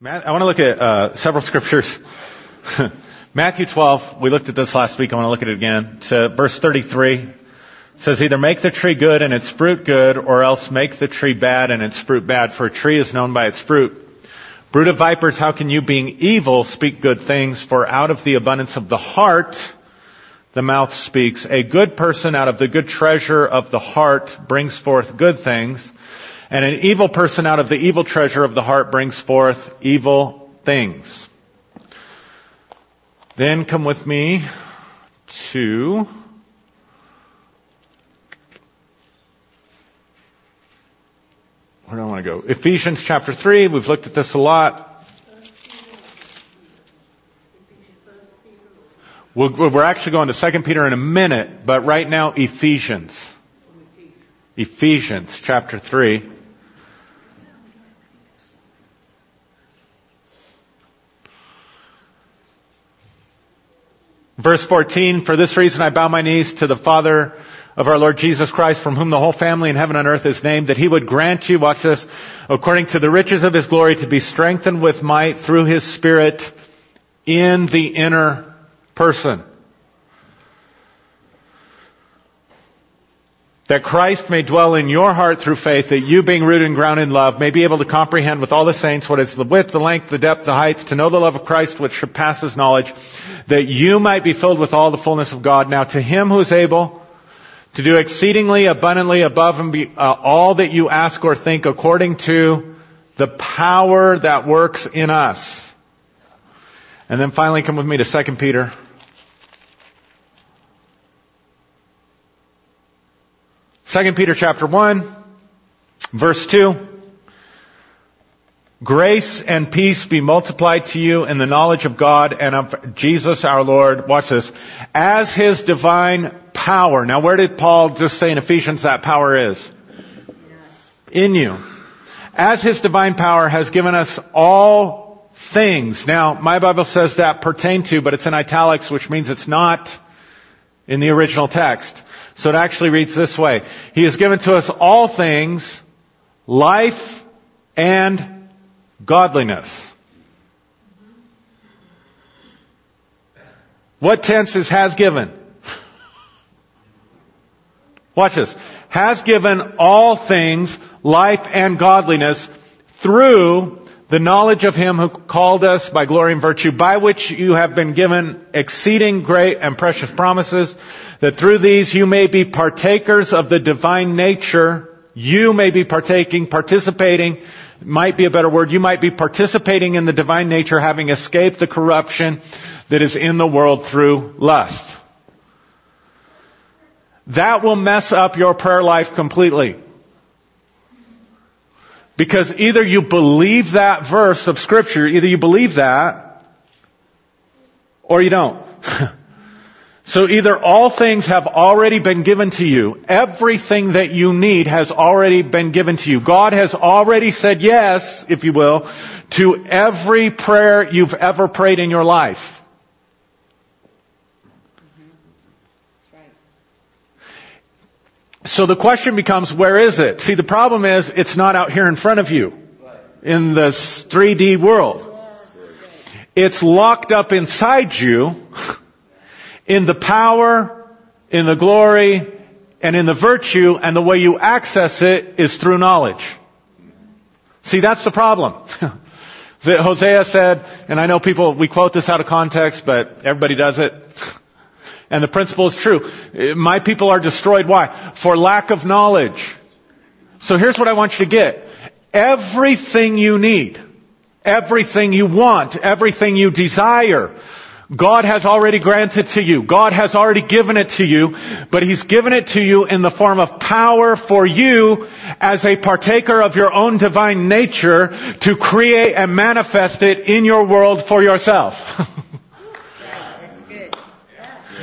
Matt, I want to look at uh, several scriptures. Matthew 12, we looked at this last week. I want to look at it again. To verse 33 says either make the tree good and its fruit good or else make the tree bad and its fruit bad for a tree is known by its fruit. Brood of vipers, how can you being evil speak good things? For out of the abundance of the heart, the mouth speaks. A good person out of the good treasure of the heart brings forth good things. And an evil person out of the evil treasure of the heart brings forth evil things. Then come with me to where do I want to go? Ephesians chapter 3. We've looked at this a lot. We're actually going to 2 Peter in a minute, but right now Ephesians. Ephesians chapter 3. Verse 14, for this reason I bow my knees to the Father of our Lord Jesus Christ, from whom the whole family in heaven and earth is named, that he would grant you, watch this, according to the riches of his glory, to be strengthened with might through his Spirit in the inner person. That Christ may dwell in your heart through faith, that you being rooted and grounded in love may be able to comprehend with all the saints what is the width, the length, the depth, the height, to know the love of Christ which surpasses knowledge, that you might be filled with all the fullness of God. Now to him who is able to do exceedingly abundantly above and be, uh, all that you ask or think according to the power that works in us. And then finally come with me to 2 Peter 2 Peter chapter 1, verse 2. Grace and peace be multiplied to you in the knowledge of God and of Jesus our Lord. Watch this. As His divine power. Now where did Paul just say in Ephesians that power is? In you. As His divine power has given us all things. Now my Bible says that pertain to, but it's in italics, which means it's not in the original text. So it actually reads this way. He has given to us all things, life and godliness. What tense is has given? Watch this. Has given all things, life and godliness through the knowledge of him who called us by glory and virtue, by which you have been given exceeding great and precious promises, that through these you may be partakers of the divine nature, you may be partaking, participating, might be a better word, you might be participating in the divine nature, having escaped the corruption that is in the world through lust. That will mess up your prayer life completely. Because either you believe that verse of scripture, either you believe that, or you don't. so either all things have already been given to you. Everything that you need has already been given to you. God has already said yes, if you will, to every prayer you've ever prayed in your life. So the question becomes, where is it? See, the problem is, it's not out here in front of you in this 3D world. It's locked up inside you in the power, in the glory, and in the virtue, and the way you access it is through knowledge. See, that's the problem. Hosea said, and I know people, we quote this out of context, but everybody does it. And the principle is true. My people are destroyed. Why? For lack of knowledge. So here's what I want you to get. Everything you need, everything you want, everything you desire, God has already granted to you. God has already given it to you, but He's given it to you in the form of power for you as a partaker of your own divine nature to create and manifest it in your world for yourself.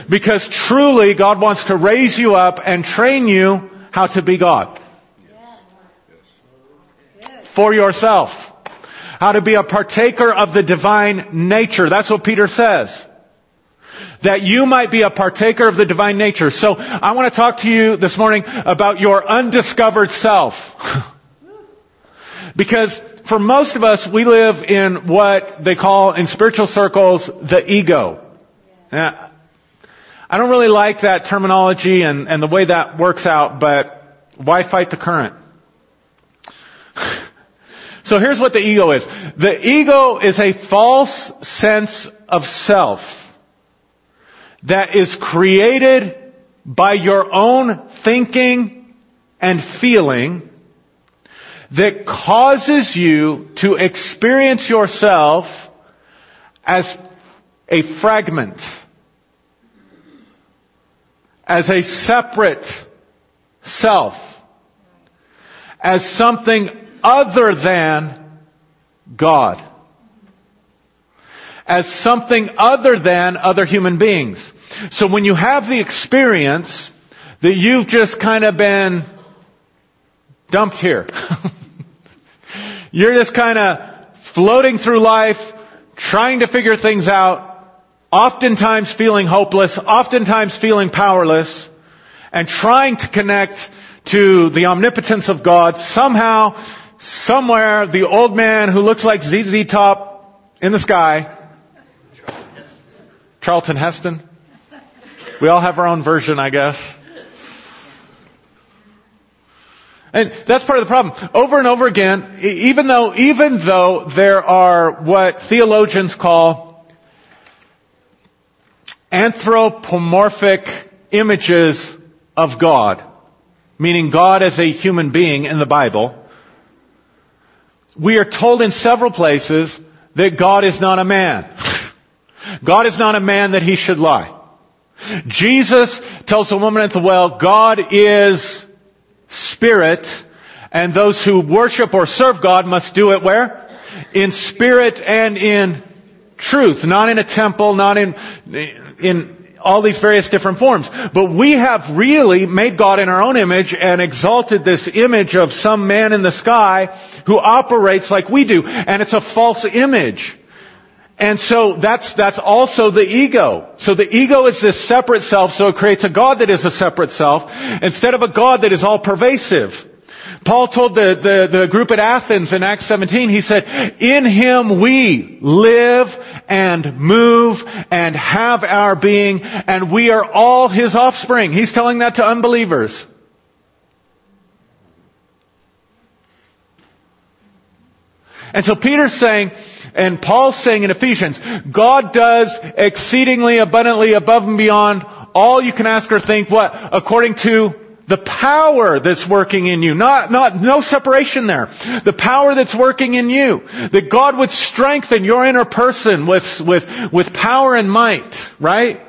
Because truly God wants to raise you up and train you how to be God. For yourself. How to be a partaker of the divine nature. That's what Peter says. That you might be a partaker of the divine nature. So I want to talk to you this morning about your undiscovered self. because for most of us, we live in what they call in spiritual circles the ego. Now, I don't really like that terminology and, and the way that works out, but why fight the current? So here's what the ego is. The ego is a false sense of self that is created by your own thinking and feeling that causes you to experience yourself as a fragment, as a separate self, as something other than God, as something other than other human beings. So when you have the experience that you've just kind of been dumped here, you're just kind of floating through life, trying to figure things out, oftentimes feeling hopeless, oftentimes feeling powerless, and trying to connect to the omnipotence of God. Somehow, somewhere, the old man who looks like ZZ Top in the sky, Charlton Heston, we all have our own version, I guess. And that's part of the problem. Over and over again, even though, even though there are what theologians call anthropomorphic images of God, meaning God as a human being in the Bible, we are told in several places that God is not a man. God is not a man that he should lie. Jesus tells the woman at the well, God is spirit, and those who worship or serve God must do it where? In spirit and in truth, not in a temple, not in, in all these various different forms. But we have really made God in our own image and exalted this image of some man in the sky who operates like we do. And it's a false image. And so that's, that's also the ego. So the ego is this separate self, so it creates a God that is a separate self, instead of a God that is all pervasive. Paul told the, the, the group at Athens in Acts 17, he said, in him we live and move and have our being, and we are all his offspring. He's telling that to unbelievers. And so Peter's saying, and Paul's saying in Ephesians, God does exceedingly abundantly above and beyond all you can ask or think, what? According to the power that's working in you. Not, not, no separation there. The power that's working in you. That God would strengthen your inner person with, with, with power and might, right?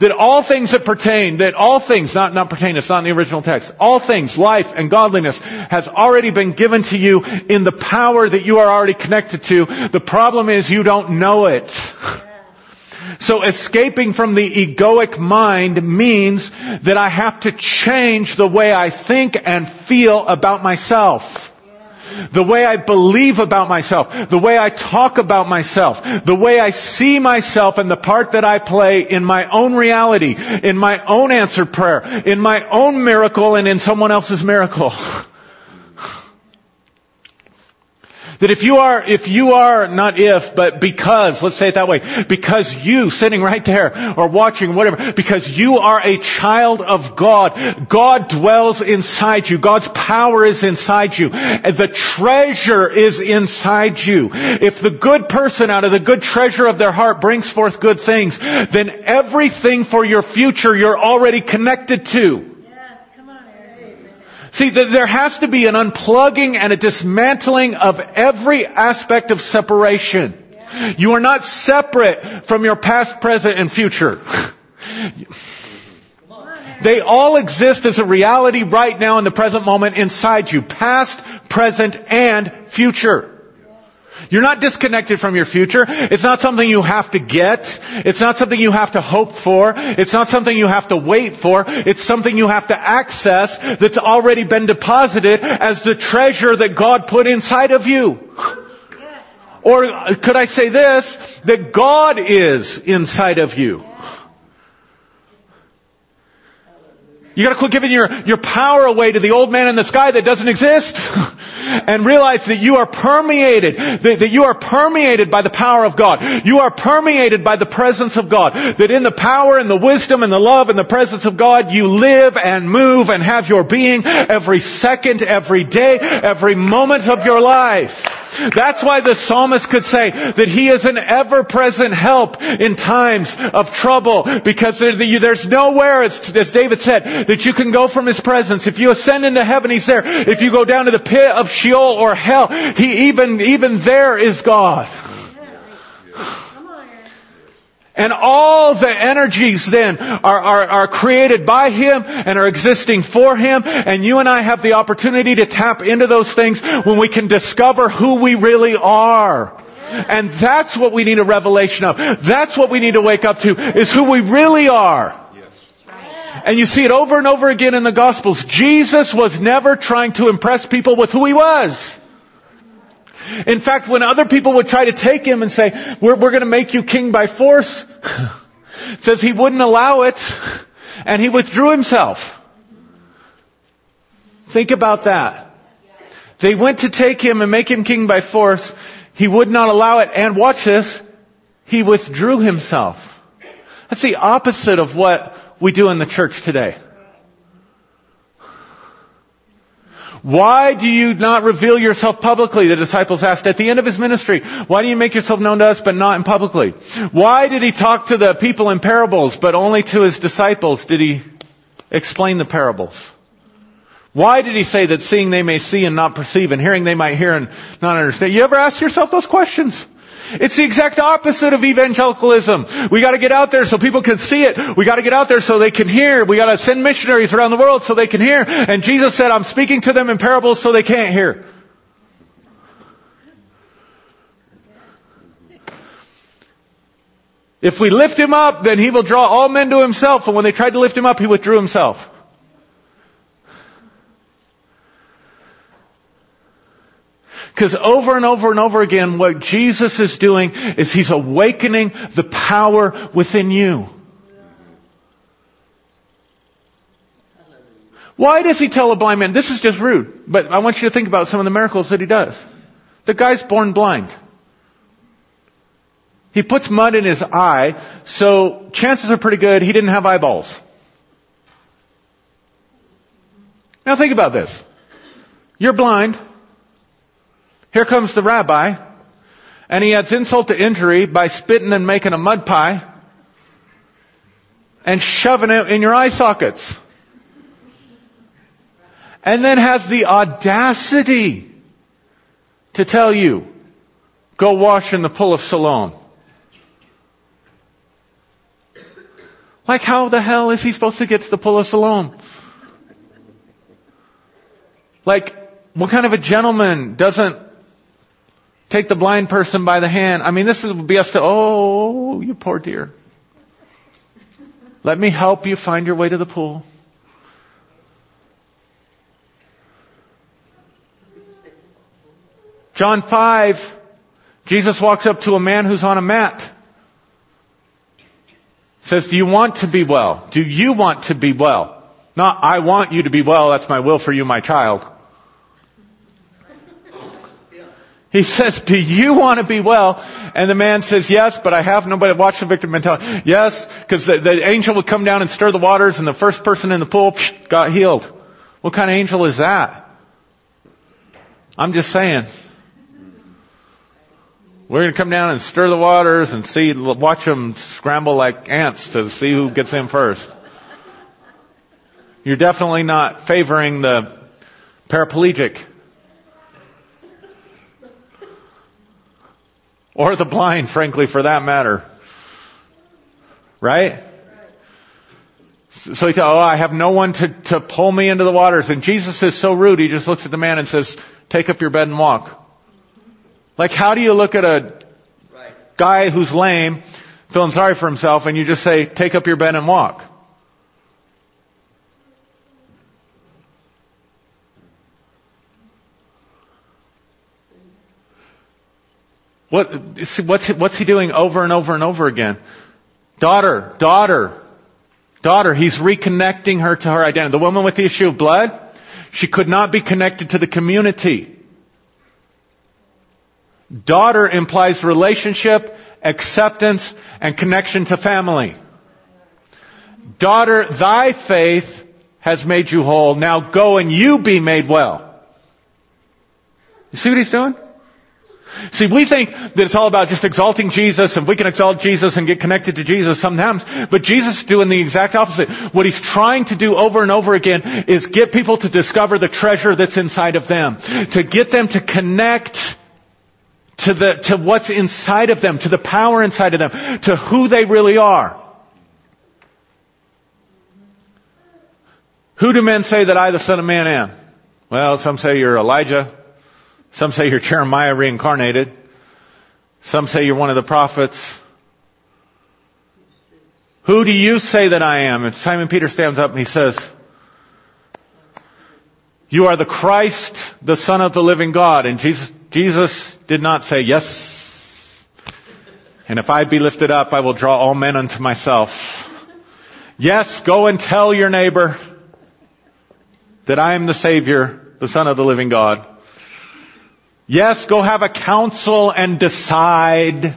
That all things that pertain, that all things, not, not pertain, it's not in the original text, all things, life and godliness has already been given to you in the power that you are already connected to. The problem is you don't know it. So escaping from the egoic mind means that I have to change the way I think and feel about myself the way I believe about myself, the way I talk about myself, the way I see myself and the part that I play in my own reality, in my own answered prayer, in my own miracle and in someone else's miracle. That if you are, if you are, not if, but because, let's say it that way, because you sitting right there or watching whatever, because you are a child of God, God dwells inside you. God's power is inside you. And the treasure is inside you. If the good person out of the good treasure of their heart brings forth good things, then everything for your future you're already connected to. See, there has to be an unplugging and a dismantling of every aspect of separation. You are not separate from your past, present, and future. They all exist as a reality right now in the present moment inside you. Past, present, and future. You're not disconnected from your future. It's not something you have to get. It's not something you have to hope for. It's not something you have to wait for. It's something you have to access that's already been deposited as the treasure that God put inside of you. Or could I say this? That God is inside of you. You gotta quit giving your, your power away to the old man in the sky that doesn't exist. and realize that you are permeated, that, that, you are permeated by the power of God. You are permeated by the presence of God. That in the power and the wisdom and the love and the presence of God, you live and move and have your being every second, every day, every moment of your life. That's why the psalmist could say that he is an ever-present help in times of trouble because there's nowhere, as David said, that you can go from his presence. If you ascend into heaven, he's there. If you go down to the pit of Sheol or hell, he even, even there is God. And all the energies then are, are, are, created by Him and are existing for Him. And you and I have the opportunity to tap into those things when we can discover who we really are. And that's what we need a revelation of. That's what we need to wake up to, is who we really are. And you see it over and over again in the Gospels. Jesus was never trying to impress people with who He was. In fact, when other people would try to take him and say, we're, we're going to make you king by force, it says he wouldn't allow it and he withdrew himself. Think about that. They went to take him and make him king by force. He would not allow it. And watch this. He withdrew himself. That's the opposite of what we do in the church today. Why do you not reveal yourself publicly? The disciples asked at the end of his ministry. Why do you make yourself known to us but not in publicly? Why did he talk to the people in parables but only to his disciples did he explain the parables? Why did he say that seeing they may see and not perceive and hearing they might hear and not understand? You ever ask yourself those questions? It's the exact opposite of evangelicalism. We gotta get out there so people can see it. We gotta get out there so they can hear. We gotta send missionaries around the world so they can hear. And Jesus said, I'm speaking to them in parables so they can't hear. If we lift him up, then he will draw all men to himself. And when they tried to lift him up, he withdrew himself. Because over and over and over again, what Jesus is doing is He's awakening the power within you. Why does He tell a blind man? This is just rude, but I want you to think about some of the miracles that He does. The guy's born blind. He puts mud in his eye, so chances are pretty good he didn't have eyeballs. Now think about this. You're blind. Here comes the rabbi, and he adds insult to injury by spitting and making a mud pie and shoving it in your eye sockets. And then has the audacity to tell you, go wash in the pool of Siloam. Like how the hell is he supposed to get to the pool of Siloam? Like, what kind of a gentleman doesn't Take the blind person by the hand. I mean, this would be us to, oh, you poor dear. Let me help you find your way to the pool. John 5, Jesus walks up to a man who's on a mat. Says, do you want to be well? Do you want to be well? Not, I want you to be well, that's my will for you, my child. He says, do you want to be well? And the man says, yes, but I have nobody. Watch the victim mentality. Yes, because the, the, angel would come down and stir the waters and the first person in the pool psh, got healed. What kind of angel is that? I'm just saying. We're going to come down and stir the waters and see, watch them scramble like ants to see who gets in first. You're definitely not favoring the paraplegic. Or the blind, frankly, for that matter. Right? So he thought, oh, I have no one to, to pull me into the waters. And Jesus is so rude, he just looks at the man and says, take up your bed and walk. Like how do you look at a guy who's lame, feeling sorry for himself, and you just say, take up your bed and walk? What, what's, what's he doing over and over and over again? Daughter, daughter, daughter. He's reconnecting her to her identity. The woman with the issue of blood, she could not be connected to the community Daughter implies relationship, acceptance, and connection to family. Daughter, thy faith has made you whole. Now go and you be made well. You see what he's doing? See, we think that it's all about just exalting Jesus and we can exalt Jesus and get connected to Jesus sometimes, but Jesus is doing the exact opposite. What he's trying to do over and over again is get people to discover the treasure that's inside of them. To get them to connect to the, to what's inside of them, to the power inside of them, to who they really are. Who do men say that I, the Son of Man, am? Well, some say you're Elijah. Some say you're Jeremiah reincarnated. Some say you're one of the prophets. Who do you say that I am? And Simon Peter stands up and he says, you are the Christ, the Son of the living God. And Jesus, Jesus did not say, yes. And if I be lifted up, I will draw all men unto myself. Yes, go and tell your neighbor that I am the Savior, the Son of the living God. Yes, go have a council and decide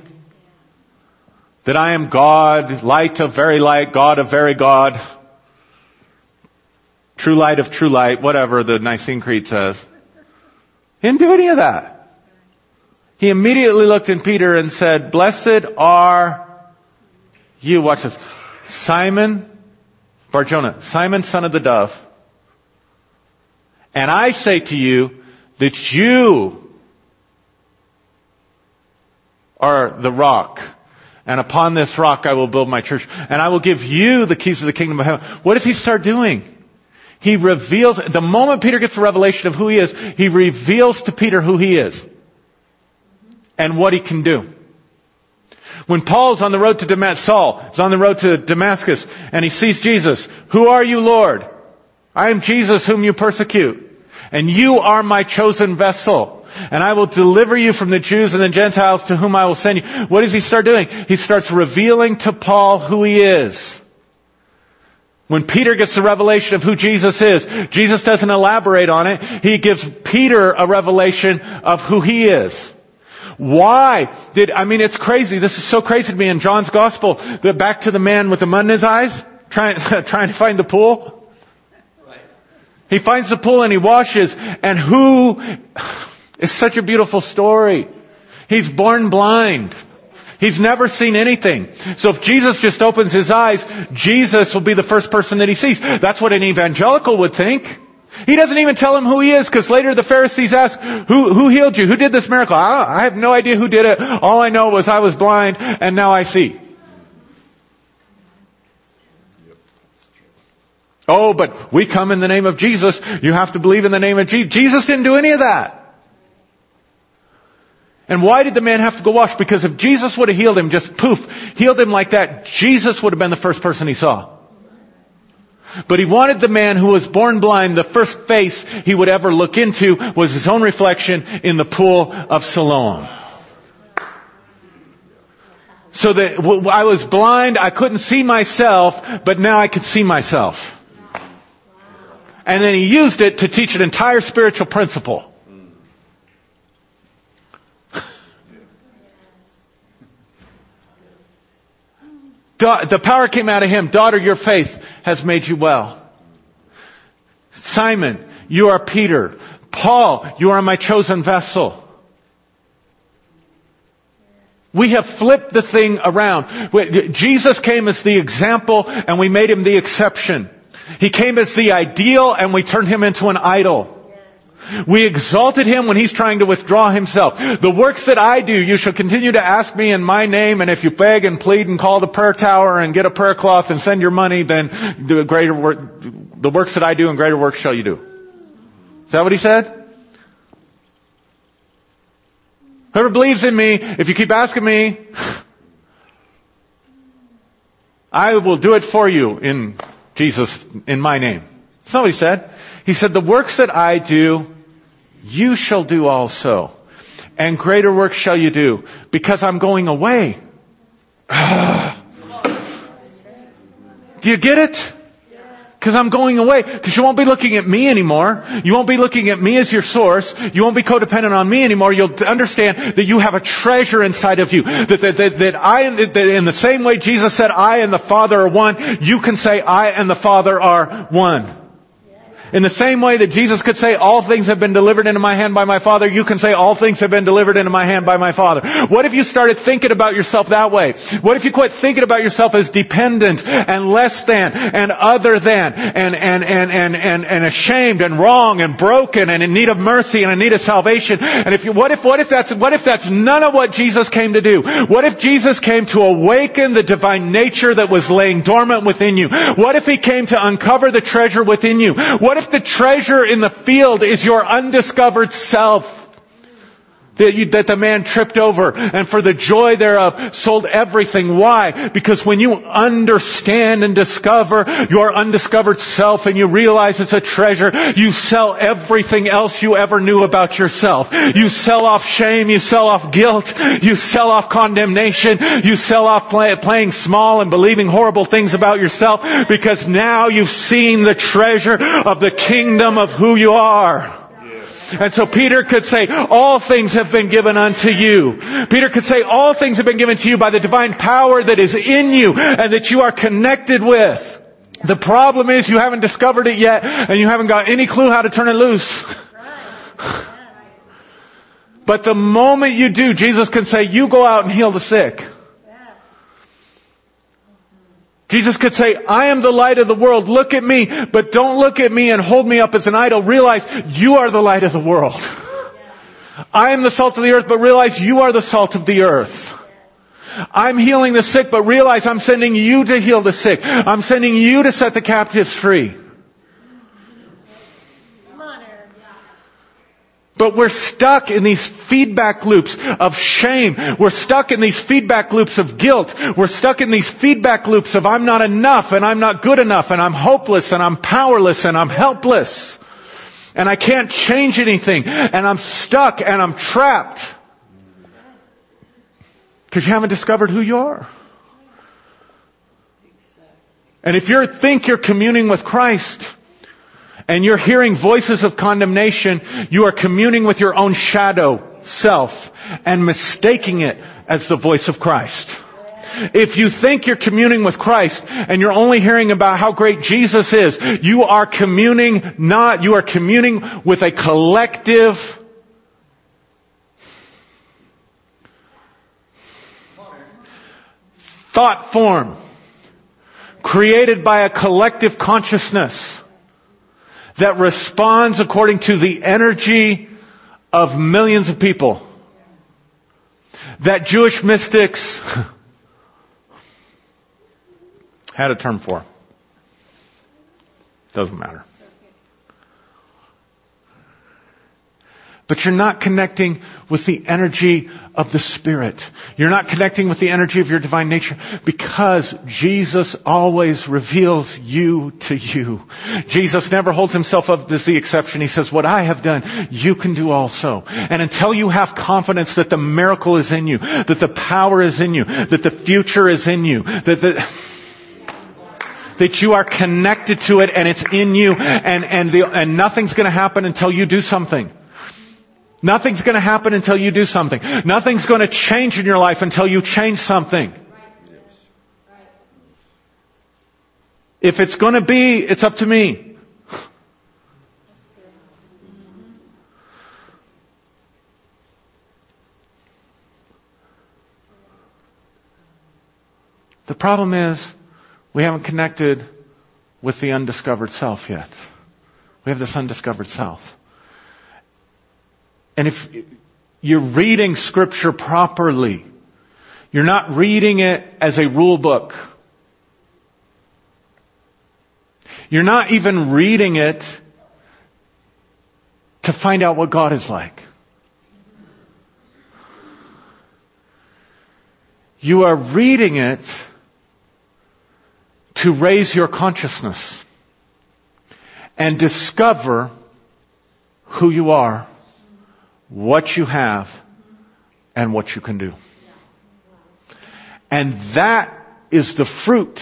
that I am God, light of very light, God of very God, true light of true light, whatever the Nicene Creed says. He didn't do any of that. He immediately looked at Peter and said, blessed are you, watch this, Simon, Barjona, Simon son of the dove. And I say to you that you are the rock. And upon this rock I will build my church. And I will give you the keys of the kingdom of heaven. What does he start doing? He reveals, the moment Peter gets the revelation of who he is, he reveals to Peter who he is. And what he can do. When Paul's on the road to Damascus, Saul is on the road to Damascus and he sees Jesus. Who are you, Lord? I am Jesus whom you persecute. And you are my chosen vessel and I will deliver you from the Jews and the Gentiles to whom I will send you. What does he start doing? He starts revealing to Paul who he is. When Peter gets the revelation of who Jesus is, Jesus doesn't elaborate on it. He gives Peter a revelation of who he is. Why did, I mean, it's crazy. This is so crazy to me in John's gospel that back to the man with the mud in his eyes, trying, trying to find the pool. He finds the pool and he washes and who, it's such a beautiful story. He's born blind. He's never seen anything. So if Jesus just opens his eyes, Jesus will be the first person that he sees. That's what an evangelical would think. He doesn't even tell him who he is because later the Pharisees ask, who, who healed you? Who did this miracle? I, I have no idea who did it. All I know was I was blind and now I see. Oh, but we come in the name of Jesus. You have to believe in the name of Jesus. Jesus didn't do any of that. And why did the man have to go wash? Because if Jesus would have healed him, just poof, healed him like that, Jesus would have been the first person he saw. But he wanted the man who was born blind, the first face he would ever look into was his own reflection in the pool of Siloam. So that I was blind, I couldn't see myself, but now I could see myself. And then he used it to teach an entire spiritual principle. the power came out of him. Daughter, your faith has made you well. Simon, you are Peter. Paul, you are my chosen vessel. We have flipped the thing around. Jesus came as the example and we made him the exception. He came as the ideal and we turned him into an idol. We exalted him when he's trying to withdraw himself. The works that I do, you shall continue to ask me in my name, and if you beg and plead and call the prayer tower and get a prayer cloth and send your money, then the greater work, the works that I do and greater works shall you do. Is that what he said? Whoever believes in me, if you keep asking me, I will do it for you in Jesus, in my name. That's not what he said. He said, the works that I do, you shall do also. And greater works shall you do because I'm going away. do you get it? Because I'm going away. Because you won't be looking at me anymore. You won't be looking at me as your source. You won't be codependent on me anymore. You'll understand that you have a treasure inside of you. That, that, that, that I, that in the same way Jesus said, I and the Father are one, you can say, I and the Father are one. In the same way that Jesus could say, all things have been delivered into my hand by my Father, you can say, all things have been delivered into my hand by my Father. What if you started thinking about yourself that way? What if you quit thinking about yourself as dependent and less than and other than and, and, and, and, and, and ashamed and wrong and broken and in need of mercy and in need of salvation? And if you, what if, what if that's, what if that's none of what Jesus came to do? What if Jesus came to awaken the divine nature that was laying dormant within you? What if He came to uncover the treasure within you? What if the treasure in the field is your undiscovered self? That, that the man tripped over and for the joy thereof sold everything. Why? Because when you understand and discover your undiscovered self and you realize it's a treasure, you sell everything else you ever knew about yourself. You sell off shame, you sell off guilt, you sell off condemnation, you sell off play, playing small and believing horrible things about yourself because now you've seen the treasure of the kingdom of who you are. And so Peter could say, all things have been given unto you. Peter could say, all things have been given to you by the divine power that is in you and that you are connected with. The problem is you haven't discovered it yet and you haven't got any clue how to turn it loose. But the moment you do, Jesus can say, you go out and heal the sick. Jesus could say, I am the light of the world. Look at me, but don't look at me and hold me up as an idol. Realize you are the light of the world. I am the salt of the earth, but realize you are the salt of the earth. I'm healing the sick, but realize I'm sending you to heal the sick. I'm sending you to set the captives free. But we're stuck in these feedback loops of shame. We're stuck in these feedback loops of guilt. We're stuck in these feedback loops of I'm not enough and I'm not good enough and I'm hopeless and I'm powerless and I'm helpless. And I can't change anything and I'm stuck and I'm trapped. Because you haven't discovered who you are. And if you think you're communing with Christ, and you're hearing voices of condemnation, you are communing with your own shadow self and mistaking it as the voice of Christ. If you think you're communing with Christ and you're only hearing about how great Jesus is, you are communing not, you are communing with a collective thought form created by a collective consciousness that responds according to the energy of millions of people. That Jewish mystics had a term for. Doesn't matter. But you're not connecting with the energy of the Spirit. You're not connecting with the energy of your divine nature because Jesus always reveals you to you. Jesus never holds himself up as the exception. He says, what I have done, you can do also. And until you have confidence that the miracle is in you, that the power is in you, that the future is in you, that the, that you are connected to it and it's in you and, and, the, and nothing's gonna happen until you do something. Nothing's going to happen until you do something. Nothing's going to change in your life until you change something. If it's going to be, it's up to me. The problem is we haven't connected with the undiscovered self yet. We have this undiscovered self. And if you're reading scripture properly, you're not reading it as a rule book. You're not even reading it to find out what God is like. You are reading it to raise your consciousness and discover who you are what you have and what you can do. And that is the fruit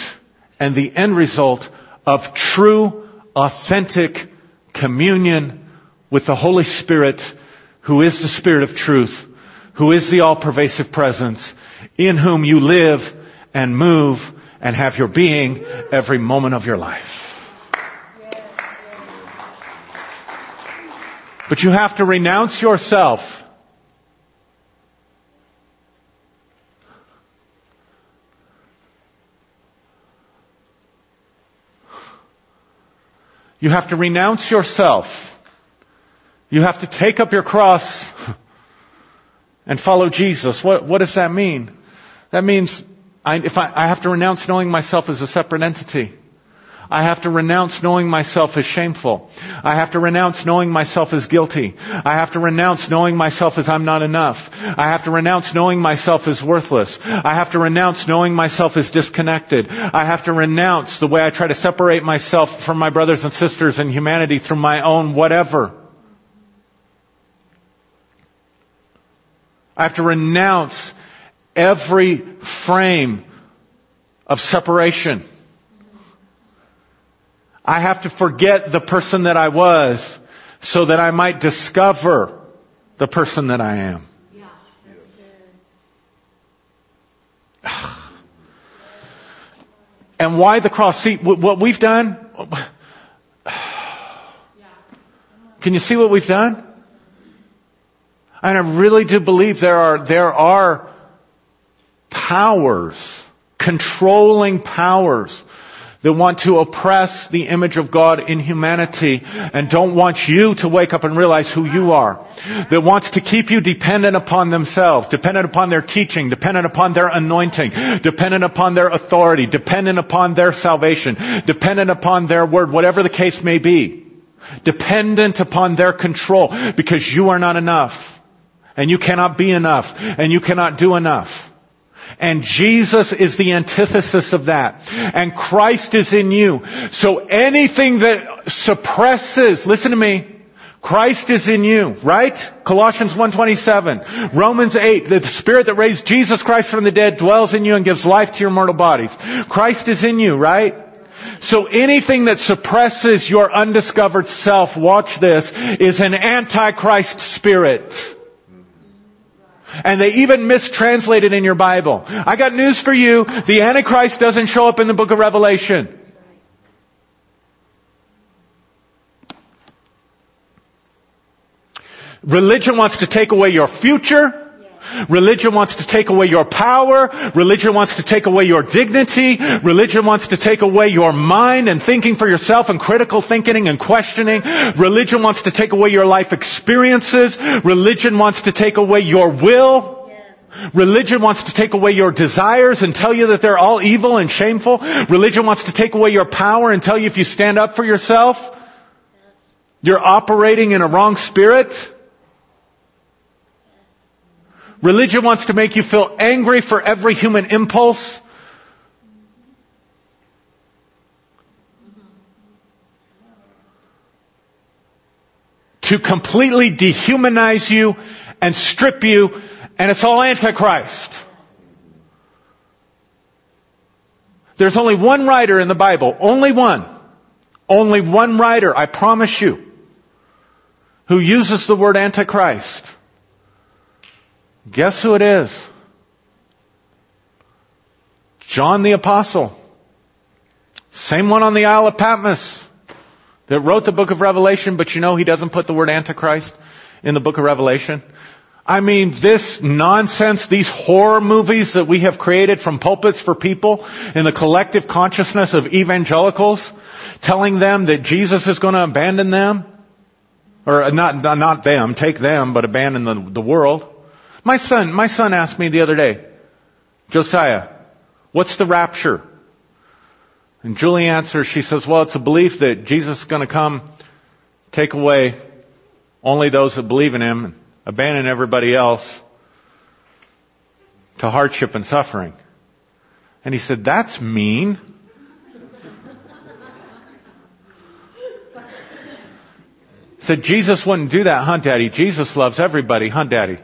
and the end result of true, authentic communion with the Holy Spirit, who is the Spirit of truth, who is the all-pervasive presence, in whom you live and move and have your being every moment of your life. But you have to renounce yourself. You have to renounce yourself. You have to take up your cross and follow Jesus. What, what does that mean? That means I, if I, I have to renounce knowing myself as a separate entity. I have to renounce knowing myself as shameful. I have to renounce knowing myself as guilty. I have to renounce knowing myself as I'm not enough. I have to renounce knowing myself as worthless. I have to renounce knowing myself as disconnected. I have to renounce the way I try to separate myself from my brothers and sisters in humanity through my own whatever. I have to renounce every frame of separation. I have to forget the person that I was so that I might discover the person that I am. Yeah. And why the cross? See, what we've done, can you see what we've done? And I really do believe there are, there are powers, controlling powers that want to oppress the image of God in humanity and don't want you to wake up and realize who you are. That wants to keep you dependent upon themselves, dependent upon their teaching, dependent upon their anointing, dependent upon their authority, dependent upon their salvation, dependent upon their word, whatever the case may be. Dependent upon their control because you are not enough. And you cannot be enough. And you cannot do enough. And Jesus is the antithesis of that. And Christ is in you. So anything that suppresses, listen to me, Christ is in you, right? Colossians 1.27. Romans 8, the spirit that raised Jesus Christ from the dead dwells in you and gives life to your mortal bodies. Christ is in you, right? So anything that suppresses your undiscovered self, watch this, is an antichrist spirit. And they even mistranslate it in your Bible. I got news for you. The Antichrist doesn't show up in the book of Revelation. Religion wants to take away your future. Religion wants to take away your power. Religion wants to take away your dignity. Religion wants to take away your mind and thinking for yourself and critical thinking and questioning. Religion wants to take away your life experiences. Religion wants to take away your will. Religion wants to take away your desires and tell you that they're all evil and shameful. Religion wants to take away your power and tell you if you stand up for yourself, you're operating in a wrong spirit. Religion wants to make you feel angry for every human impulse. To completely dehumanize you and strip you, and it's all Antichrist. There's only one writer in the Bible, only one, only one writer, I promise you, who uses the word Antichrist. Guess who it is? John the Apostle. Same one on the Isle of Patmos that wrote the book of Revelation, but you know he doesn't put the word Antichrist in the book of Revelation. I mean, this nonsense, these horror movies that we have created from pulpits for people in the collective consciousness of evangelicals, telling them that Jesus is going to abandon them, or not, not them, take them, but abandon the, the world. My son, my son asked me the other day, Josiah, what's the rapture? And Julie answers, she says, well, it's a belief that Jesus is going to come, take away only those that believe in Him, and abandon everybody else to hardship and suffering. And he said, that's mean. said Jesus wouldn't do that, huh, Daddy? Jesus loves everybody, huh, Daddy?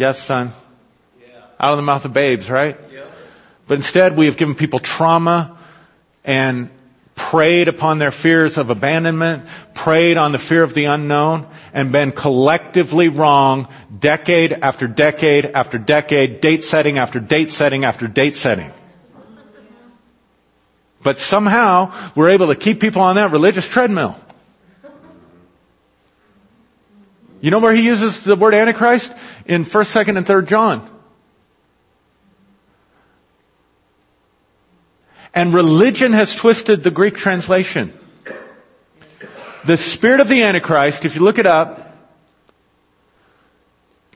Yes, son? Yeah. Out of the mouth of babes, right? Yeah. But instead we have given people trauma and preyed upon their fears of abandonment, preyed on the fear of the unknown, and been collectively wrong decade after decade after decade, date setting after date setting after date setting. But somehow we're able to keep people on that religious treadmill. You know where he uses the word Antichrist? In 1st, 2nd, and 3rd John. And religion has twisted the Greek translation. The spirit of the Antichrist, if you look it up,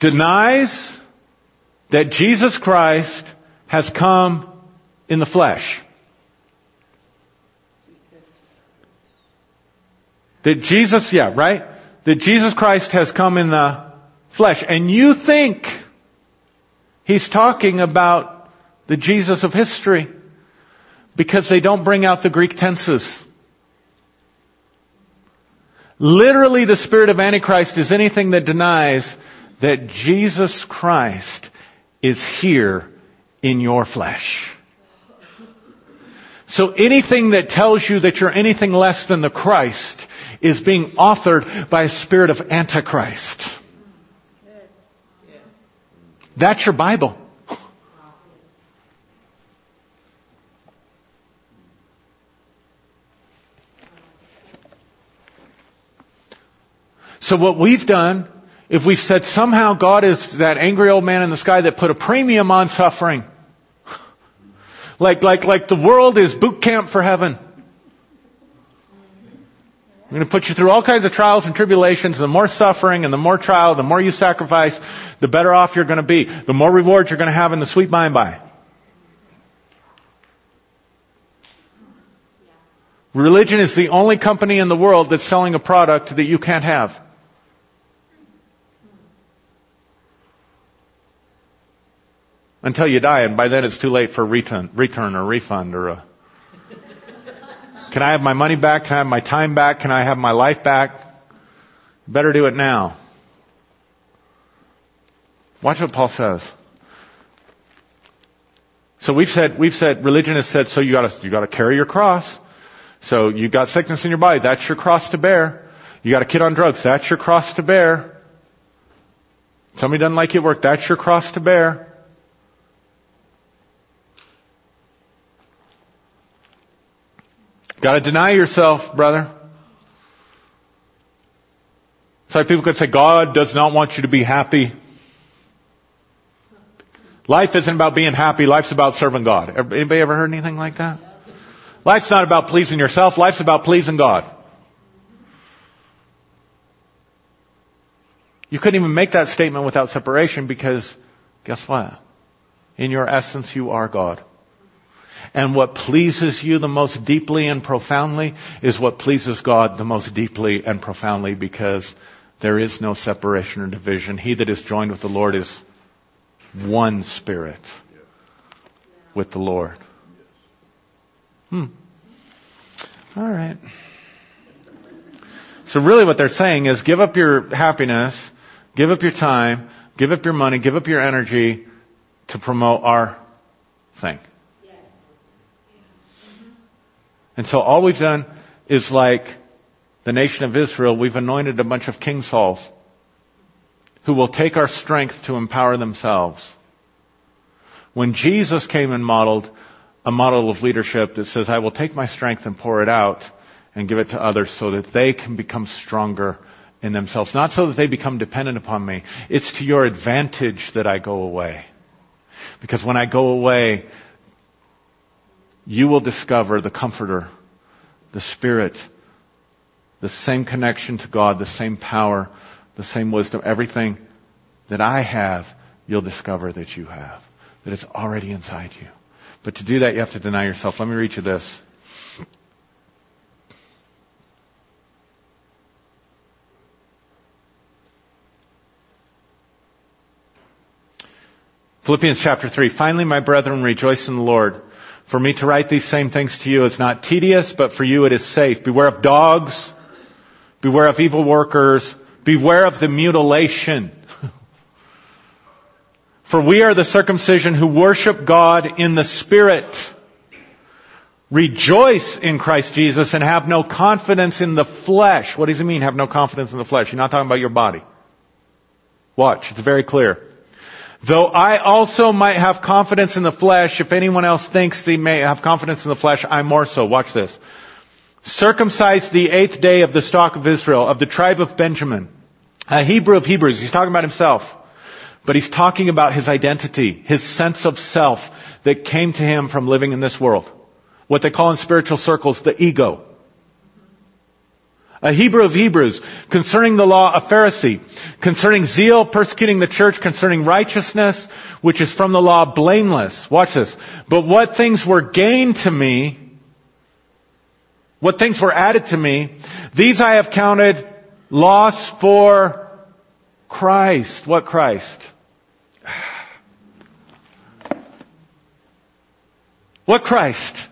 denies that Jesus Christ has come in the flesh. That Jesus, yeah, right? That Jesus Christ has come in the flesh. And you think he's talking about the Jesus of history because they don't bring out the Greek tenses. Literally the spirit of Antichrist is anything that denies that Jesus Christ is here in your flesh. So anything that tells you that you're anything less than the Christ is being authored by a spirit of Antichrist. That's your Bible. So what we've done, if we've said somehow God is that angry old man in the sky that put a premium on suffering, like, like, like the world is boot camp for heaven. I'm going to put you through all kinds of trials and tribulations. The more suffering and the more trial, the more you sacrifice, the better off you're going to be. The more rewards you're going to have in the sweet by and by. Religion is the only company in the world that's selling a product that you can't have. until you die, and by then it's too late for return, return or refund or a. Can I have my money back? Can I have my time back? Can I have my life back? Better do it now. Watch what Paul says. So we've said, we've said, religion has said, so you gotta, you gotta carry your cross. So you got sickness in your body, that's your cross to bear. You got a kid on drugs, that's your cross to bear. Somebody doesn't like your work, that's your cross to bear. Gotta deny yourself, brother. So people could say, God does not want you to be happy. Life isn't about being happy, life's about serving God. Anybody ever heard anything like that? Life's not about pleasing yourself, life's about pleasing God. You couldn't even make that statement without separation because guess what? In your essence, you are God. And what pleases you the most deeply and profoundly is what pleases God the most deeply and profoundly because there is no separation or division. He that is joined with the Lord is one spirit with the Lord. Hmm. All right. So really what they're saying is give up your happiness, give up your time, give up your money, give up your energy to promote our thing. And so all we've done is like the nation of Israel, we've anointed a bunch of King Sauls who will take our strength to empower themselves. When Jesus came and modeled a model of leadership that says, I will take my strength and pour it out and give it to others so that they can become stronger in themselves. Not so that they become dependent upon me. It's to your advantage that I go away. Because when I go away, you will discover the comforter, the spirit, the same connection to God, the same power, the same wisdom, everything that I have, you'll discover that you have. That it's already inside you. But to do that, you have to deny yourself. Let me read you this. Philippians chapter 3. Finally, my brethren, rejoice in the Lord. For me to write these same things to you is not tedious, but for you it is safe. Beware of dogs. Beware of evil workers. Beware of the mutilation. for we are the circumcision who worship God in the Spirit rejoice in Christ Jesus and have no confidence in the flesh. What does it mean, have no confidence in the flesh? You're not talking about your body. Watch, it's very clear. Though I also might have confidence in the flesh, if anyone else thinks they may have confidence in the flesh, I more so. Watch this. Circumcised the eighth day of the stock of Israel, of the tribe of Benjamin. A Hebrew of Hebrews. He's talking about himself. But he's talking about his identity, his sense of self that came to him from living in this world. What they call in spiritual circles the ego a Hebrew of Hebrews, concerning the law, a Pharisee, concerning zeal, persecuting the church, concerning righteousness, which is from the law, blameless. Watch this. But what things were gained to me, what things were added to me, these I have counted loss for Christ. What Christ? What Christ?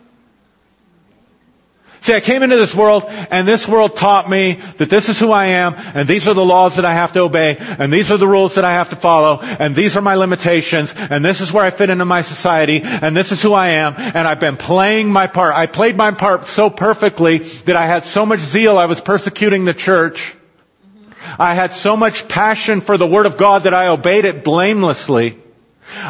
See, I came into this world and this world taught me that this is who I am and these are the laws that I have to obey and these are the rules that I have to follow and these are my limitations and this is where I fit into my society and this is who I am and I've been playing my part. I played my part so perfectly that I had so much zeal I was persecuting the church. I had so much passion for the Word of God that I obeyed it blamelessly.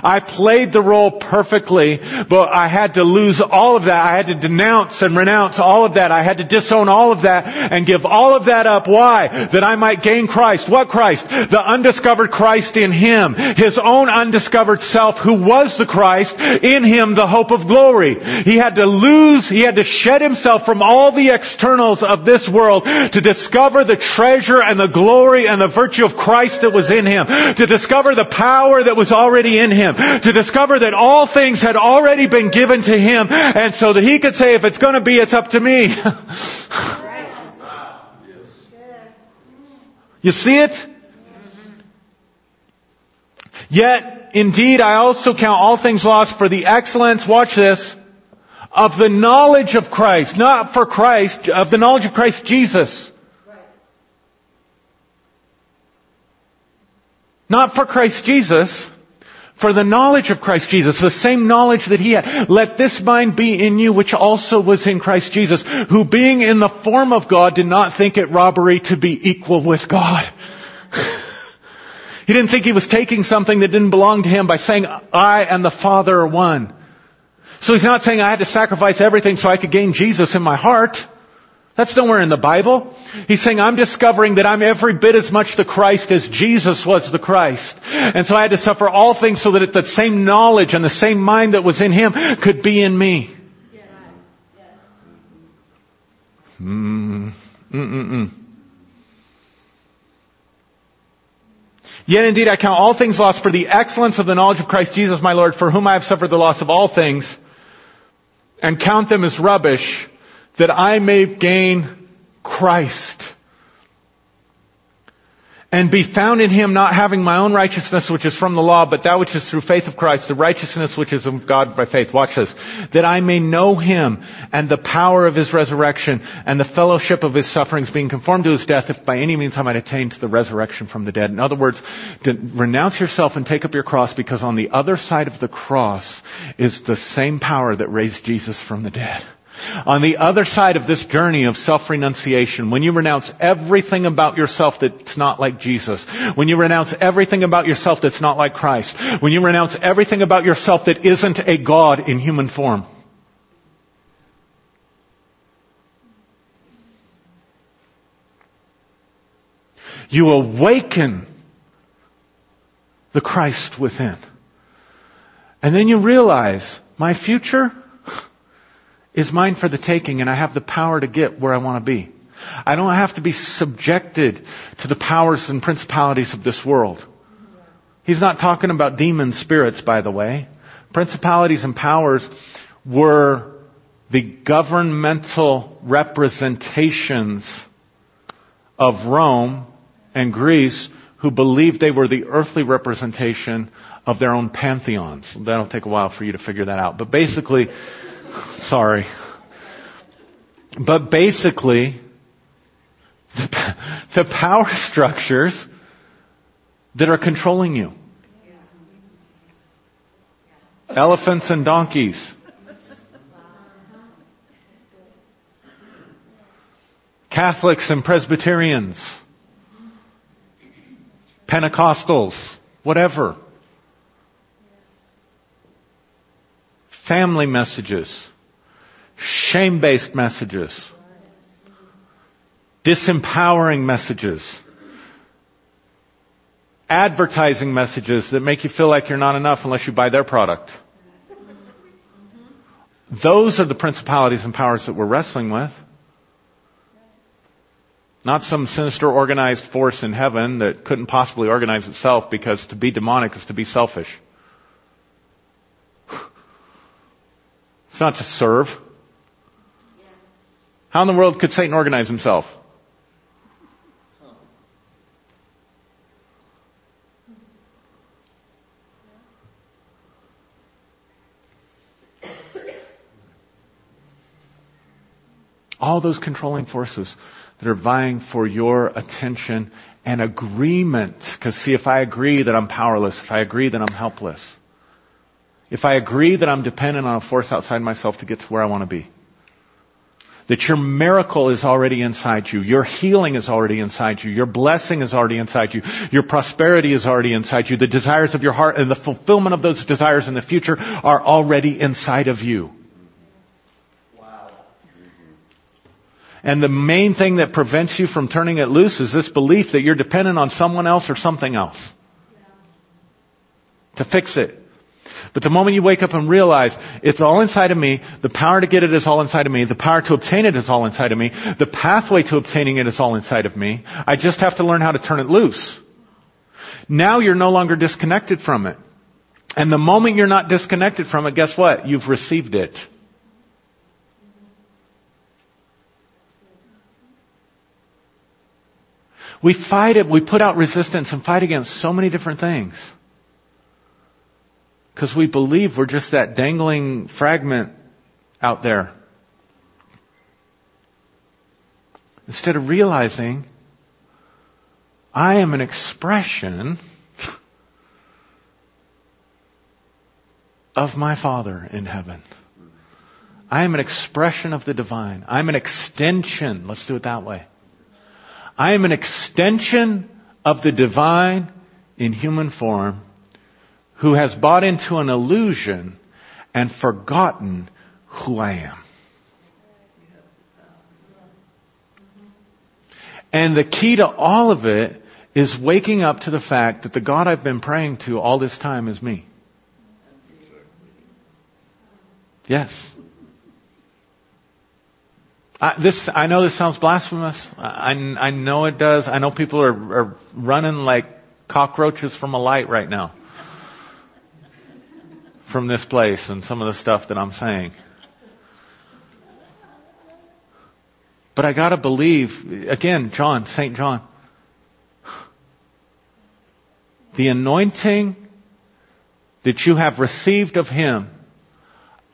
I played the role perfectly, but I had to lose all of that. I had to denounce and renounce all of that. I had to disown all of that and give all of that up. Why? That I might gain Christ. What Christ? The undiscovered Christ in Him. His own undiscovered self who was the Christ. In Him the hope of glory. He had to lose, He had to shed Himself from all the externals of this world to discover the treasure and the glory and the virtue of Christ that was in Him. To discover the power that was already in him, to discover that all things had already been given to him, and so that he could say, if it's gonna be, it's up to me. you see it? Yet, indeed, I also count all things lost for the excellence, watch this, of the knowledge of Christ, not for Christ, of the knowledge of Christ Jesus. Not for Christ Jesus, for the knowledge of Christ Jesus, the same knowledge that he had. Let this mind be in you which also was in Christ Jesus, who being in the form of God did not think it robbery to be equal with God. he didn't think he was taking something that didn't belong to him by saying, I and the Father are one. So he's not saying I had to sacrifice everything so I could gain Jesus in my heart. That's nowhere in the Bible. He's saying, I'm discovering that I'm every bit as much the Christ as Jesus was the Christ. And so I had to suffer all things so that the same knowledge and the same mind that was in Him could be in me. Mm, mm-mm-mm. Yet indeed I count all things lost for the excellence of the knowledge of Christ Jesus my Lord, for whom I have suffered the loss of all things, and count them as rubbish, that I may gain Christ and be found in him not having my own righteousness which is from the law, but that which is through faith of Christ, the righteousness which is of God by faith. Watch this. That I may know him and the power of his resurrection and the fellowship of his sufferings being conformed to his death, if by any means I might attain to the resurrection from the dead. In other words, renounce yourself and take up your cross because on the other side of the cross is the same power that raised Jesus from the dead. On the other side of this journey of self-renunciation, when you renounce everything about yourself that's not like Jesus, when you renounce everything about yourself that's not like Christ, when you renounce everything about yourself that isn't a God in human form, you awaken the Christ within. And then you realize, my future is mine for the taking and I have the power to get where I want to be. I don't have to be subjected to the powers and principalities of this world. He's not talking about demon spirits, by the way. Principalities and powers were the governmental representations of Rome and Greece who believed they were the earthly representation of their own pantheons. That'll take a while for you to figure that out. But basically, Sorry. But basically, the, the power structures that are controlling you. Elephants and donkeys. Catholics and Presbyterians. Pentecostals. Whatever. Family messages, shame-based messages, disempowering messages, advertising messages that make you feel like you're not enough unless you buy their product. Those are the principalities and powers that we're wrestling with. Not some sinister organized force in heaven that couldn't possibly organize itself because to be demonic is to be selfish. It's not to serve. How in the world could Satan organize himself? All those controlling forces that are vying for your attention and agreement. Because see, if I agree that I'm powerless, if I agree that I'm helpless, if I agree that I'm dependent on a force outside myself to get to where I want to be, that your miracle is already inside you, your healing is already inside you, your blessing is already inside you, your prosperity is already inside you, the desires of your heart and the fulfillment of those desires in the future are already inside of you. And the main thing that prevents you from turning it loose is this belief that you're dependent on someone else or something else to fix it. But the moment you wake up and realize it's all inside of me, the power to get it is all inside of me, the power to obtain it is all inside of me, the pathway to obtaining it is all inside of me, I just have to learn how to turn it loose. Now you're no longer disconnected from it. And the moment you're not disconnected from it, guess what? You've received it. We fight it, we put out resistance and fight against so many different things. Because we believe we're just that dangling fragment out there. Instead of realizing I am an expression of my Father in heaven. I am an expression of the divine. I'm an extension. Let's do it that way. I am an extension of the divine in human form who has bought into an illusion and forgotten who I am. And the key to all of it is waking up to the fact that the God I've been praying to all this time is me. Yes. I, this, I know this sounds blasphemous. I, I know it does. I know people are, are running like cockroaches from a light right now. From this place and some of the stuff that I'm saying. But I gotta believe, again, John, St. John, the anointing that you have received of Him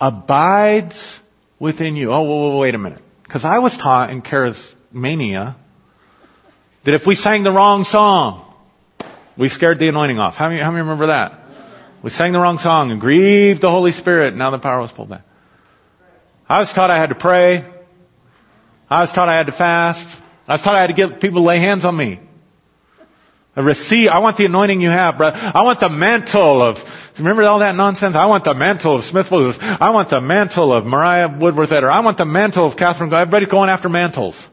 abides within you. Oh, wait a minute. Because I was taught in charismania that if we sang the wrong song, we scared the anointing off. How many, how many remember that? We sang the wrong song and grieved the Holy Spirit. Now the power was pulled back. I was taught I had to pray. I was taught I had to fast. I was taught I had to get people to lay hands on me. I receive, I want the anointing you have, brother. I want the mantle of, remember all that nonsense? I want the mantle of Smith Wigglesworth. I want the mantle of Maria Woodworth-Etter. I want the mantle of Catherine. Everybody's going after mantles.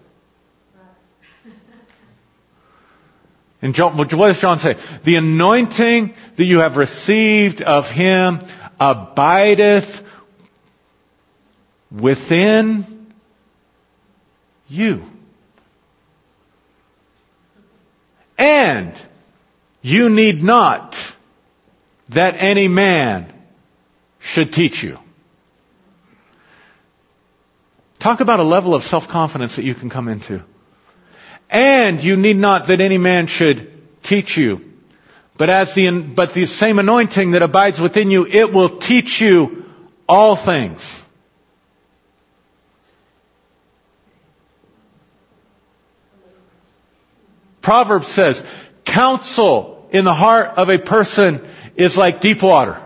And John, what does John say? The anointing that you have received of Him abideth within you. And you need not that any man should teach you. Talk about a level of self-confidence that you can come into. And you need not that any man should teach you. But as the, but the same anointing that abides within you, it will teach you all things. Proverbs says, counsel in the heart of a person is like deep water.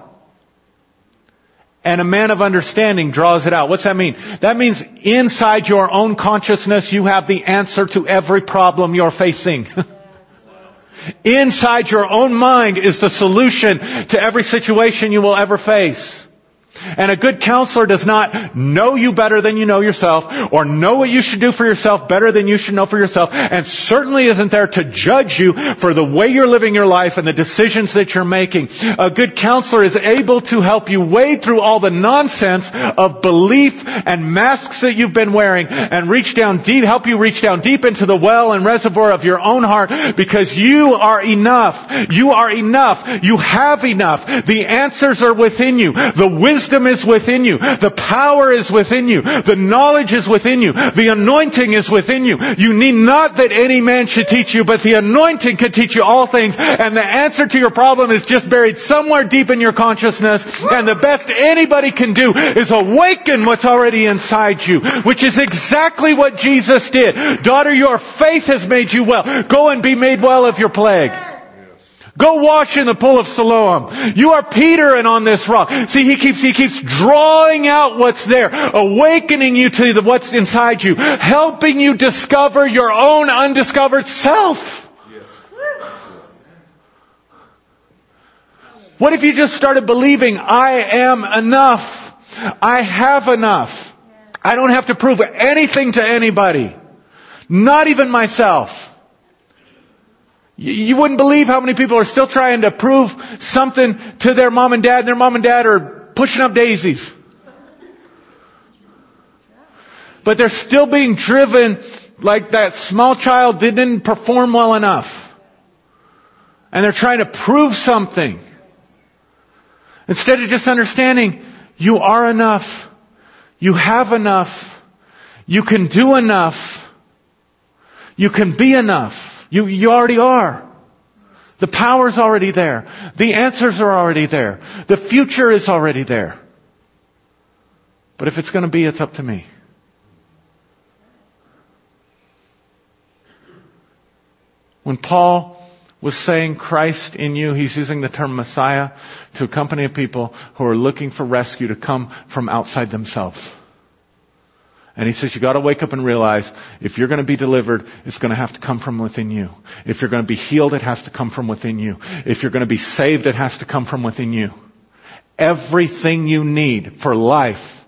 And a man of understanding draws it out. What's that mean? That means inside your own consciousness you have the answer to every problem you're facing. inside your own mind is the solution to every situation you will ever face. And a good counselor does not know you better than you know yourself, or know what you should do for yourself better than you should know for yourself, and certainly isn't there to judge you for the way you're living your life and the decisions that you're making. A good counselor is able to help you wade through all the nonsense of belief and masks that you've been wearing and reach down deep, help you reach down deep into the well and reservoir of your own heart because you are enough. You are enough. You have enough. The answers are within you. The wisdom wisdom is within you. The power is within you. The knowledge is within you. The anointing is within you. You need not that any man should teach you, but the anointing can teach you all things. And the answer to your problem is just buried somewhere deep in your consciousness. And the best anybody can do is awaken what's already inside you, which is exactly what Jesus did. Daughter, your faith has made you well. Go and be made well of your plague. Go wash in the pool of Siloam. You are Peter and on this rock. See, he keeps, he keeps drawing out what's there, awakening you to the, what's inside you, helping you discover your own undiscovered self. What if you just started believing, I am enough. I have enough. I don't have to prove anything to anybody. Not even myself. You wouldn't believe how many people are still trying to prove something to their mom and dad, and their mom and dad are pushing up daisies. But they're still being driven like that small child didn't perform well enough. And they're trying to prove something. Instead of just understanding, you are enough. You have enough. You can do enough. You can be enough. You, you already are. The power's already there. The answers are already there. The future is already there. But if it's going to be, it's up to me. When Paul was saying Christ in you, he's using the term Messiah to accompany people who are looking for rescue to come from outside themselves. And he says you gotta wake up and realize if you're gonna be delivered, it's gonna have to come from within you. If you're gonna be healed, it has to come from within you. If you're gonna be saved, it has to come from within you. Everything you need for life,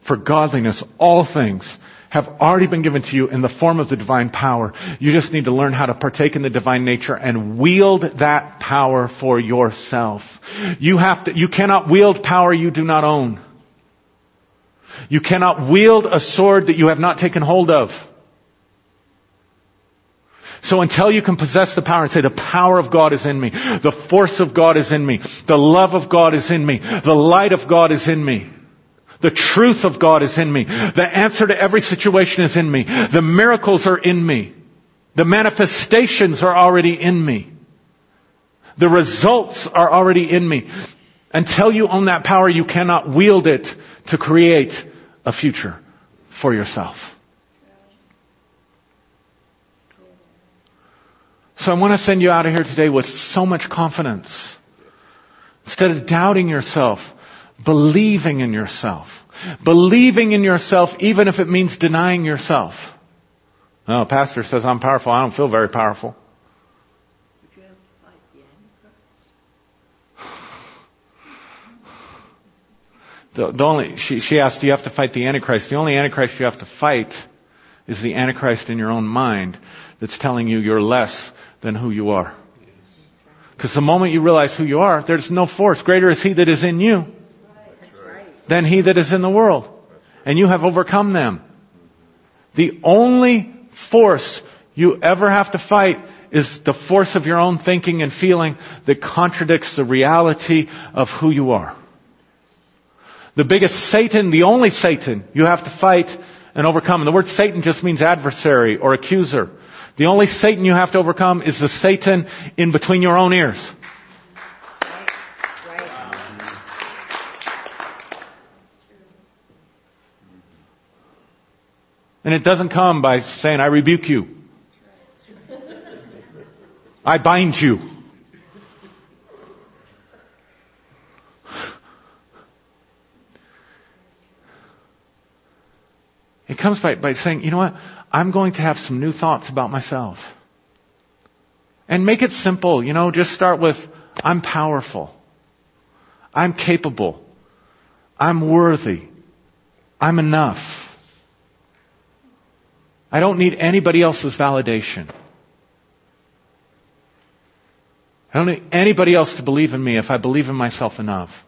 for godliness, all things have already been given to you in the form of the divine power. You just need to learn how to partake in the divine nature and wield that power for yourself. You have to, you cannot wield power you do not own. You cannot wield a sword that you have not taken hold of. So until you can possess the power and say, the power of God is in me, the force of God is in me, the love of God is in me, the light of God is in me, the truth of God is in me, the answer to every situation is in me, the miracles are in me, the manifestations are already in me, the results are already in me. Until you own that power, you cannot wield it to create a future for yourself. So I want to send you out of here today with so much confidence. Instead of doubting yourself, believing in yourself. Believing in yourself even if it means denying yourself. No, pastor says I'm powerful. I don't feel very powerful. The, the only, she, she asked, do you have to fight the Antichrist? The only Antichrist you have to fight is the Antichrist in your own mind that's telling you you're less than who you are. Because the moment you realize who you are, there's no force. Greater is He that is in you than He that is in the world. And you have overcome them. The only force you ever have to fight is the force of your own thinking and feeling that contradicts the reality of who you are. The biggest Satan, the only Satan you have to fight and overcome. And the word Satan just means adversary or accuser. The only Satan you have to overcome is the Satan in between your own ears. And it doesn't come by saying, I rebuke you. I bind you. It comes by, by saying, you know what? I'm going to have some new thoughts about myself. And make it simple, you know, just start with, I'm powerful. I'm capable. I'm worthy. I'm enough. I don't need anybody else's validation. I don't need anybody else to believe in me if I believe in myself enough.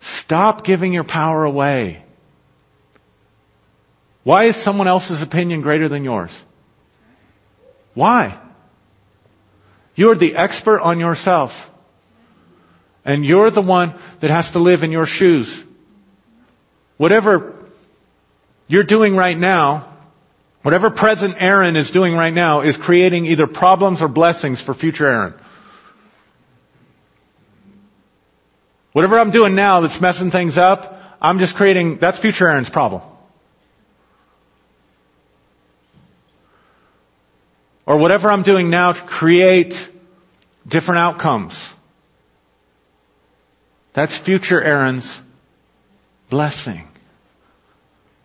Stop giving your power away. Why is someone else's opinion greater than yours? Why? You're the expert on yourself. And you're the one that has to live in your shoes. Whatever you're doing right now, whatever present Aaron is doing right now is creating either problems or blessings for future Aaron. Whatever I'm doing now that's messing things up, I'm just creating, that's future Aaron's problem. Or whatever I'm doing now to create different outcomes. That's future Aaron's blessing.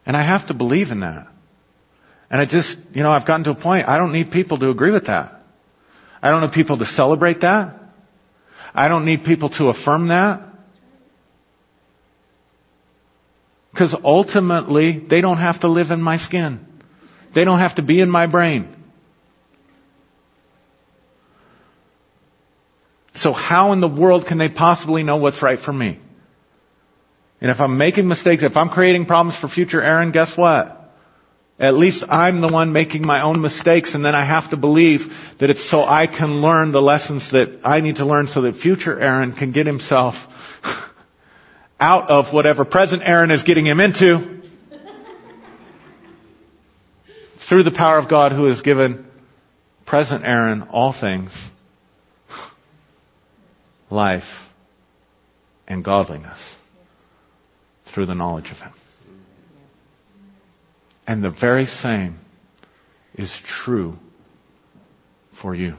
And I have to believe in that. And I just, you know, I've gotten to a point, I don't need people to agree with that. I don't need people to celebrate that. I don't need people to affirm that. Because ultimately, they don't have to live in my skin. They don't have to be in my brain. So how in the world can they possibly know what's right for me? And if I'm making mistakes, if I'm creating problems for future Aaron, guess what? At least I'm the one making my own mistakes and then I have to believe that it's so I can learn the lessons that I need to learn so that future Aaron can get himself out of whatever present Aaron is getting him into through the power of God who has given present Aaron all things, life and godliness through the knowledge of Him. And the very same is true for you.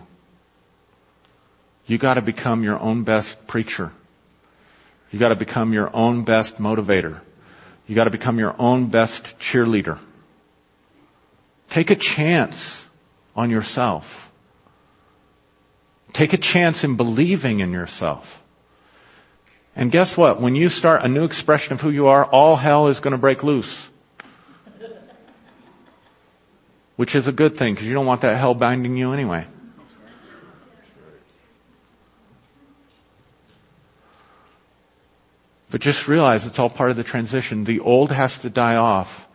You gotta become your own best preacher. You gotta become your own best motivator. You gotta become your own best cheerleader. Take a chance on yourself. Take a chance in believing in yourself. And guess what? When you start a new expression of who you are, all hell is going to break loose. Which is a good thing because you don't want that hell binding you anyway. But just realize it's all part of the transition. The old has to die off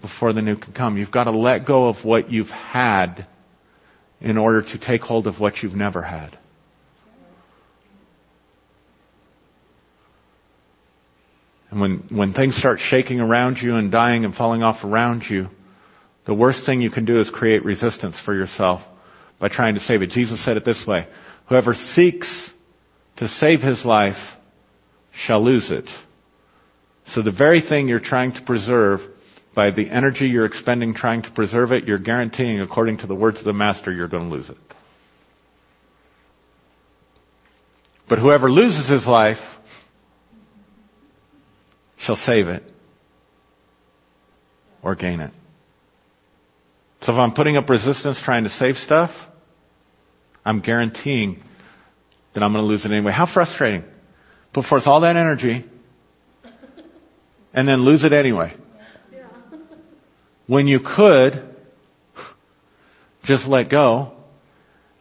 before the new can come. You've got to let go of what you've had in order to take hold of what you've never had. And when, when things start shaking around you and dying and falling off around you, the worst thing you can do is create resistance for yourself by trying to save it. Jesus said it this way, whoever seeks to save his life shall lose it. So the very thing you're trying to preserve, by the energy you're expending trying to preserve it, you're guaranteeing, according to the words of the Master, you're going to lose it. But whoever loses his life shall save it or gain it. So if I'm putting up resistance trying to save stuff, I'm guaranteeing that I'm going to lose it anyway. How frustrating. Put forth all that energy and then lose it anyway. When you could just let go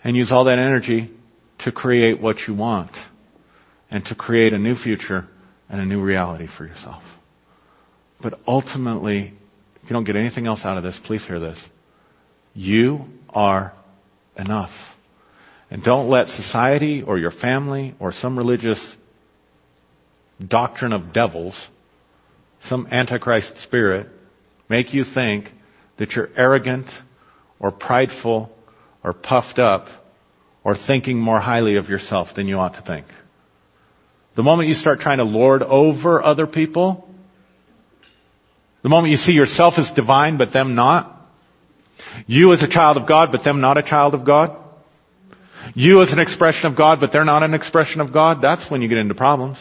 and use all that energy to create what you want and to create a new future and a new reality for yourself. But ultimately, if you don't get anything else out of this, please hear this. You are enough. And don't let society or your family or some religious doctrine of devils, some antichrist spirit, make you think that you're arrogant or prideful or puffed up or thinking more highly of yourself than you ought to think. The moment you start trying to lord over other people, the moment you see yourself as divine but them not, you as a child of God but them not a child of God, you as an expression of God but they're not an expression of God, that's when you get into problems.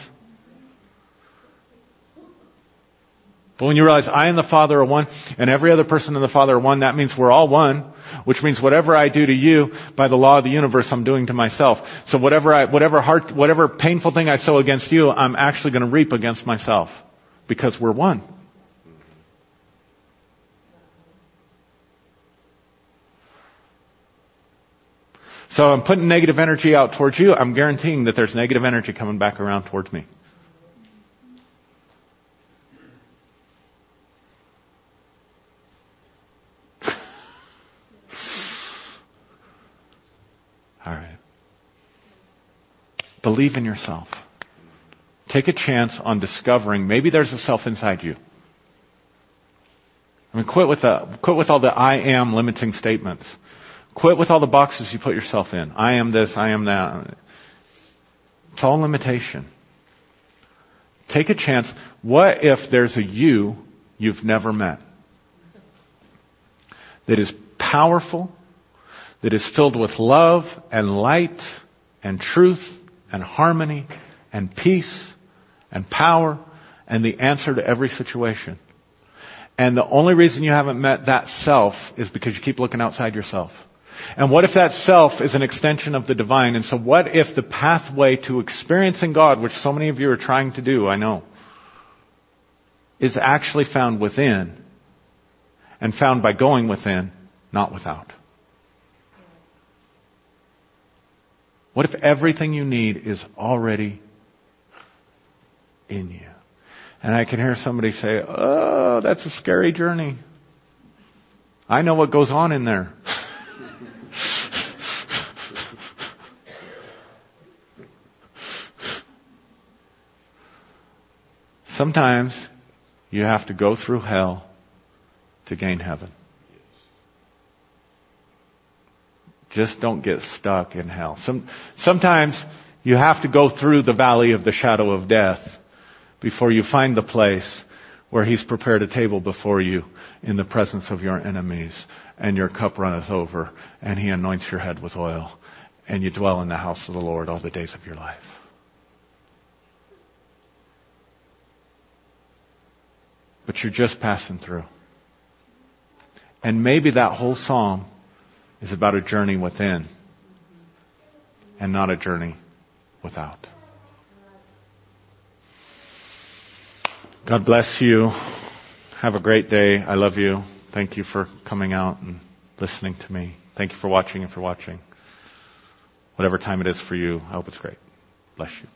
But when you realize I and the Father are one, and every other person and the Father are one, that means we're all one, which means whatever I do to you, by the law of the universe, I'm doing to myself. So whatever I, whatever heart, whatever painful thing I sow against you, I'm actually going to reap against myself. Because we're one. So I'm putting negative energy out towards you. I'm guaranteeing that there's negative energy coming back around towards me. Believe in yourself. Take a chance on discovering maybe there's a self inside you. I mean, quit with the, quit with all the I am limiting statements. Quit with all the boxes you put yourself in. I am this, I am that. It's all limitation. Take a chance. What if there's a you you've never met? That is powerful, that is filled with love and light and truth and harmony and peace and power and the answer to every situation. And the only reason you haven't met that self is because you keep looking outside yourself. And what if that self is an extension of the divine? And so what if the pathway to experiencing God, which so many of you are trying to do, I know, is actually found within and found by going within, not without? What if everything you need is already in you? And I can hear somebody say, oh, that's a scary journey. I know what goes on in there. Sometimes you have to go through hell to gain heaven. Just don't get stuck in hell. Some, sometimes you have to go through the valley of the shadow of death before you find the place where he's prepared a table before you in the presence of your enemies and your cup runneth over and he anoints your head with oil and you dwell in the house of the Lord all the days of your life. but you're just passing through. And maybe that whole psalm is about a journey within and not a journey without. God bless you. Have a great day. I love you. Thank you for coming out and listening to me. Thank you for watching and for watching. Whatever time it is for you, I hope it's great. Bless you.